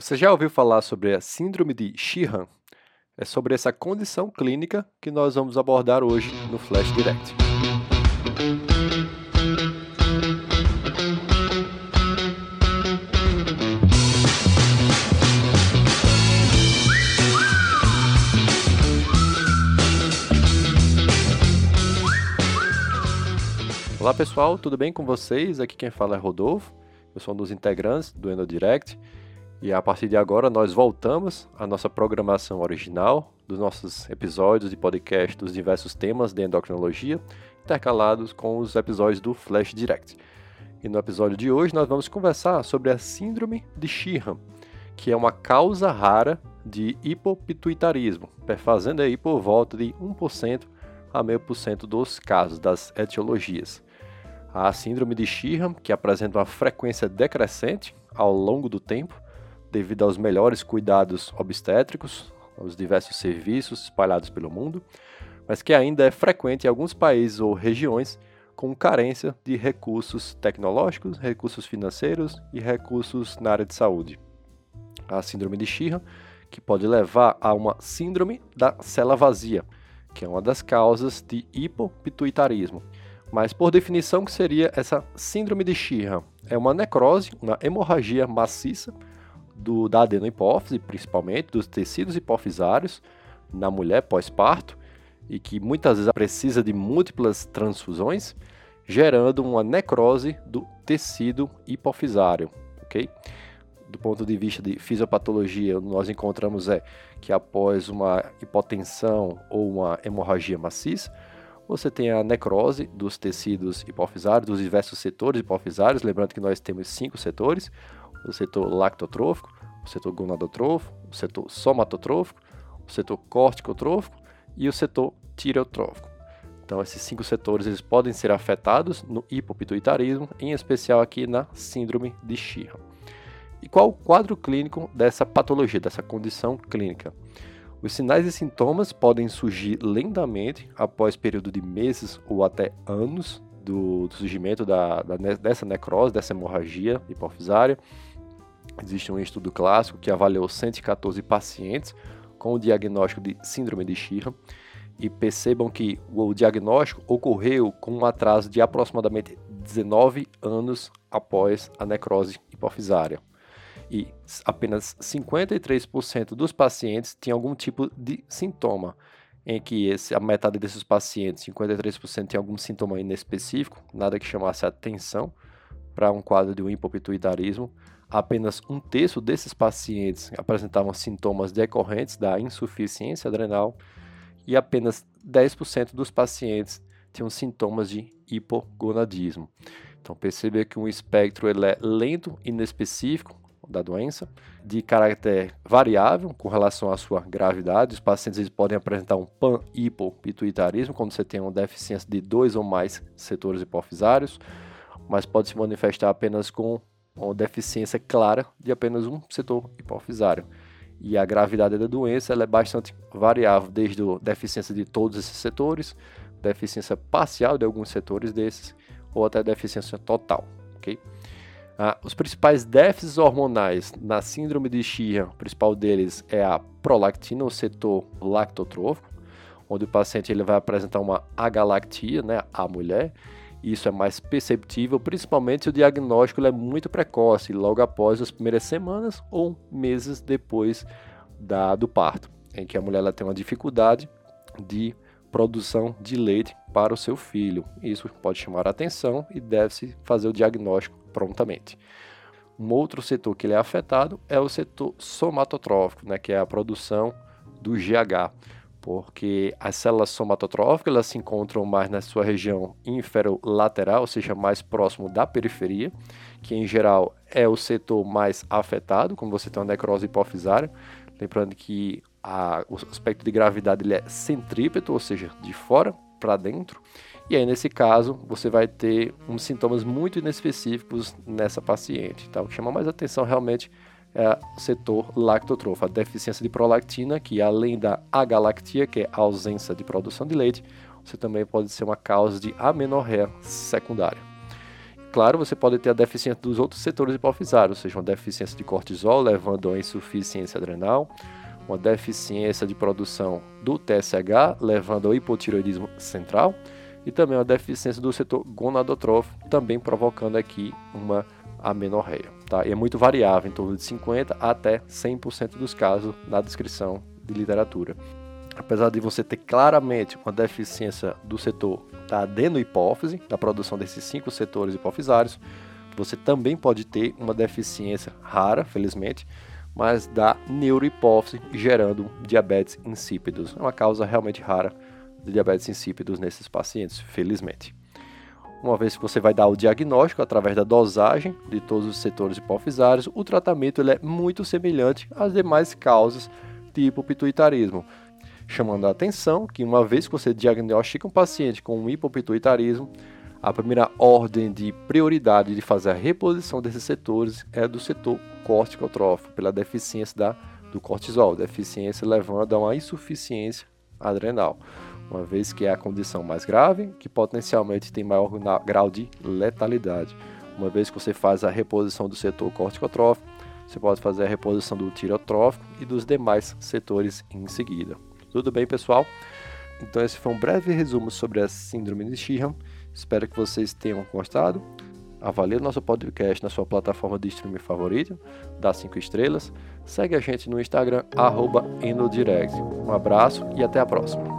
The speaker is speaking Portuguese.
Você já ouviu falar sobre a Síndrome de Sheehan? É sobre essa condição clínica que nós vamos abordar hoje no Flash Direct. Olá pessoal, tudo bem com vocês? Aqui quem fala é Rodolfo, eu sou um dos integrantes do Endo Direct e a partir de agora nós voltamos à nossa programação original dos nossos episódios de podcast dos diversos temas de endocrinologia, intercalados com os episódios do Flash Direct. E no episódio de hoje nós vamos conversar sobre a síndrome de Sheehan, que é uma causa rara de hipopituitarismo, perfazendo aí por volta de 1% a meio por cento dos casos das etiologias. A síndrome de Sheehan, que apresenta uma frequência decrescente ao longo do tempo, devido aos melhores cuidados obstétricos, aos diversos serviços espalhados pelo mundo, mas que ainda é frequente em alguns países ou regiões com carência de recursos tecnológicos, recursos financeiros e recursos na área de saúde. A síndrome de Sheehan, que pode levar a uma síndrome da célula vazia, que é uma das causas de hipopituitarismo. Mas por definição, que seria essa síndrome de Sheehan? É uma necrose, uma hemorragia maciça do, da adenohipófise, principalmente dos tecidos hipofisários na mulher pós-parto e que muitas vezes precisa de múltiplas transfusões, gerando uma necrose do tecido hipofisário, ok? Do ponto de vista de fisiopatologia, nós encontramos é que após uma hipotensão ou uma hemorragia maciça, você tem a necrose dos tecidos hipofisários, dos diversos setores hipofisários, lembrando que nós temos cinco setores, o setor lactotrófico, o setor gonadotrófico, o setor somatotrófico, o setor corticotrófico e o setor tireotrófico. Então, esses cinco setores eles podem ser afetados no hipopituitarismo, em especial aqui na síndrome de Sheehan. E qual o quadro clínico dessa patologia, dessa condição clínica? Os sinais e sintomas podem surgir lentamente após período de meses ou até anos do, do surgimento da, da, dessa necrose, dessa hemorragia hipofisária. Existe um estudo clássico que avaliou 114 pacientes com o diagnóstico de síndrome de Sheehan e percebam que o diagnóstico ocorreu com um atraso de aproximadamente 19 anos após a necrose hipofisária. E apenas 53% dos pacientes tinham algum tipo de sintoma, em que esse, a metade desses pacientes, 53%, tinha algum sintoma inespecífico, nada que chamasse atenção para um quadro de um hipopituitarismo, apenas um terço desses pacientes apresentavam sintomas decorrentes da insuficiência adrenal e apenas 10% dos pacientes tinham sintomas de hipogonadismo. Então perceba que um espectro ele é lento inespecífico da doença, de caráter variável com relação à sua gravidade. Os pacientes eles podem apresentar um pan-hipopituitarismo, quando você tem uma deficiência de dois ou mais setores hipofisários, mas pode se manifestar apenas com uma deficiência clara de apenas um setor hipofisário. E a gravidade da doença ela é bastante variável, desde a deficiência de todos esses setores, deficiência parcial de alguns setores desses, ou até deficiência total. ok? Ah, os principais déficits hormonais na síndrome de Sheehan, o principal deles é a prolactina, o setor lactotrófico, onde o paciente ele vai apresentar uma agalactia, né, a mulher, isso é mais perceptível, principalmente se o diagnóstico é muito precoce, logo após as primeiras semanas ou meses depois da, do parto, em que a mulher ela tem uma dificuldade de produção de leite para o seu filho. Isso pode chamar a atenção e deve-se fazer o diagnóstico prontamente. Um outro setor que ele é afetado é o setor somatotrófico, né, que é a produção do GH porque as células somatotróficas elas se encontram mais na sua região inferolateral, ou seja, mais próximo da periferia, que em geral é o setor mais afetado, como você tem uma necrose hipofisária. Lembrando que a, o aspecto de gravidade ele é centrípeto, ou seja, de fora para dentro. E aí, nesse caso, você vai ter uns sintomas muito inespecíficos nessa paciente. Tá? O que chama mais atenção realmente é o setor lactotrofo, a deficiência de prolactina, que além da agalactia, que é a ausência de produção de leite, você também pode ser uma causa de amenorreia secundária. Claro, você pode ter a deficiência dos outros setores hipofisários, ou seja, uma deficiência de cortisol levando a insuficiência adrenal, uma deficiência de produção do TSH levando ao hipotiroidismo central e também uma deficiência do setor gonadotrófico, também provocando aqui uma amenorreia. Tá? E é muito variável, em torno de 50% até 100% dos casos na descrição de literatura. Apesar de você ter claramente uma deficiência do setor da adenohipófise, da produção desses cinco setores hipofisários, você também pode ter uma deficiência rara, felizmente, mas da neurohipófise, gerando diabetes insípidos. É uma causa realmente rara de diabetes insípidos nesses pacientes, felizmente. Uma vez que você vai dar o diagnóstico através da dosagem de todos os setores hipofisários, o tratamento ele é muito semelhante às demais causas de hipopituitarismo, chamando a atenção que uma vez que você diagnostica um paciente com um hipopituitarismo, a primeira ordem de prioridade de fazer a reposição desses setores é do setor corticotrófico, pela deficiência da, do cortisol, deficiência levando a uma insuficiência adrenal uma vez que é a condição mais grave, que potencialmente tem maior grau de letalidade. Uma vez que você faz a reposição do setor corticotrófico, você pode fazer a reposição do tirotrófico e dos demais setores em seguida. Tudo bem, pessoal? Então esse foi um breve resumo sobre a síndrome de Sheehan. Espero que vocês tenham gostado. Avalie o nosso podcast na sua plataforma de streaming favorita, dá 5 estrelas. Segue a gente no Instagram, arroba Endodirect. Um abraço e até a próxima.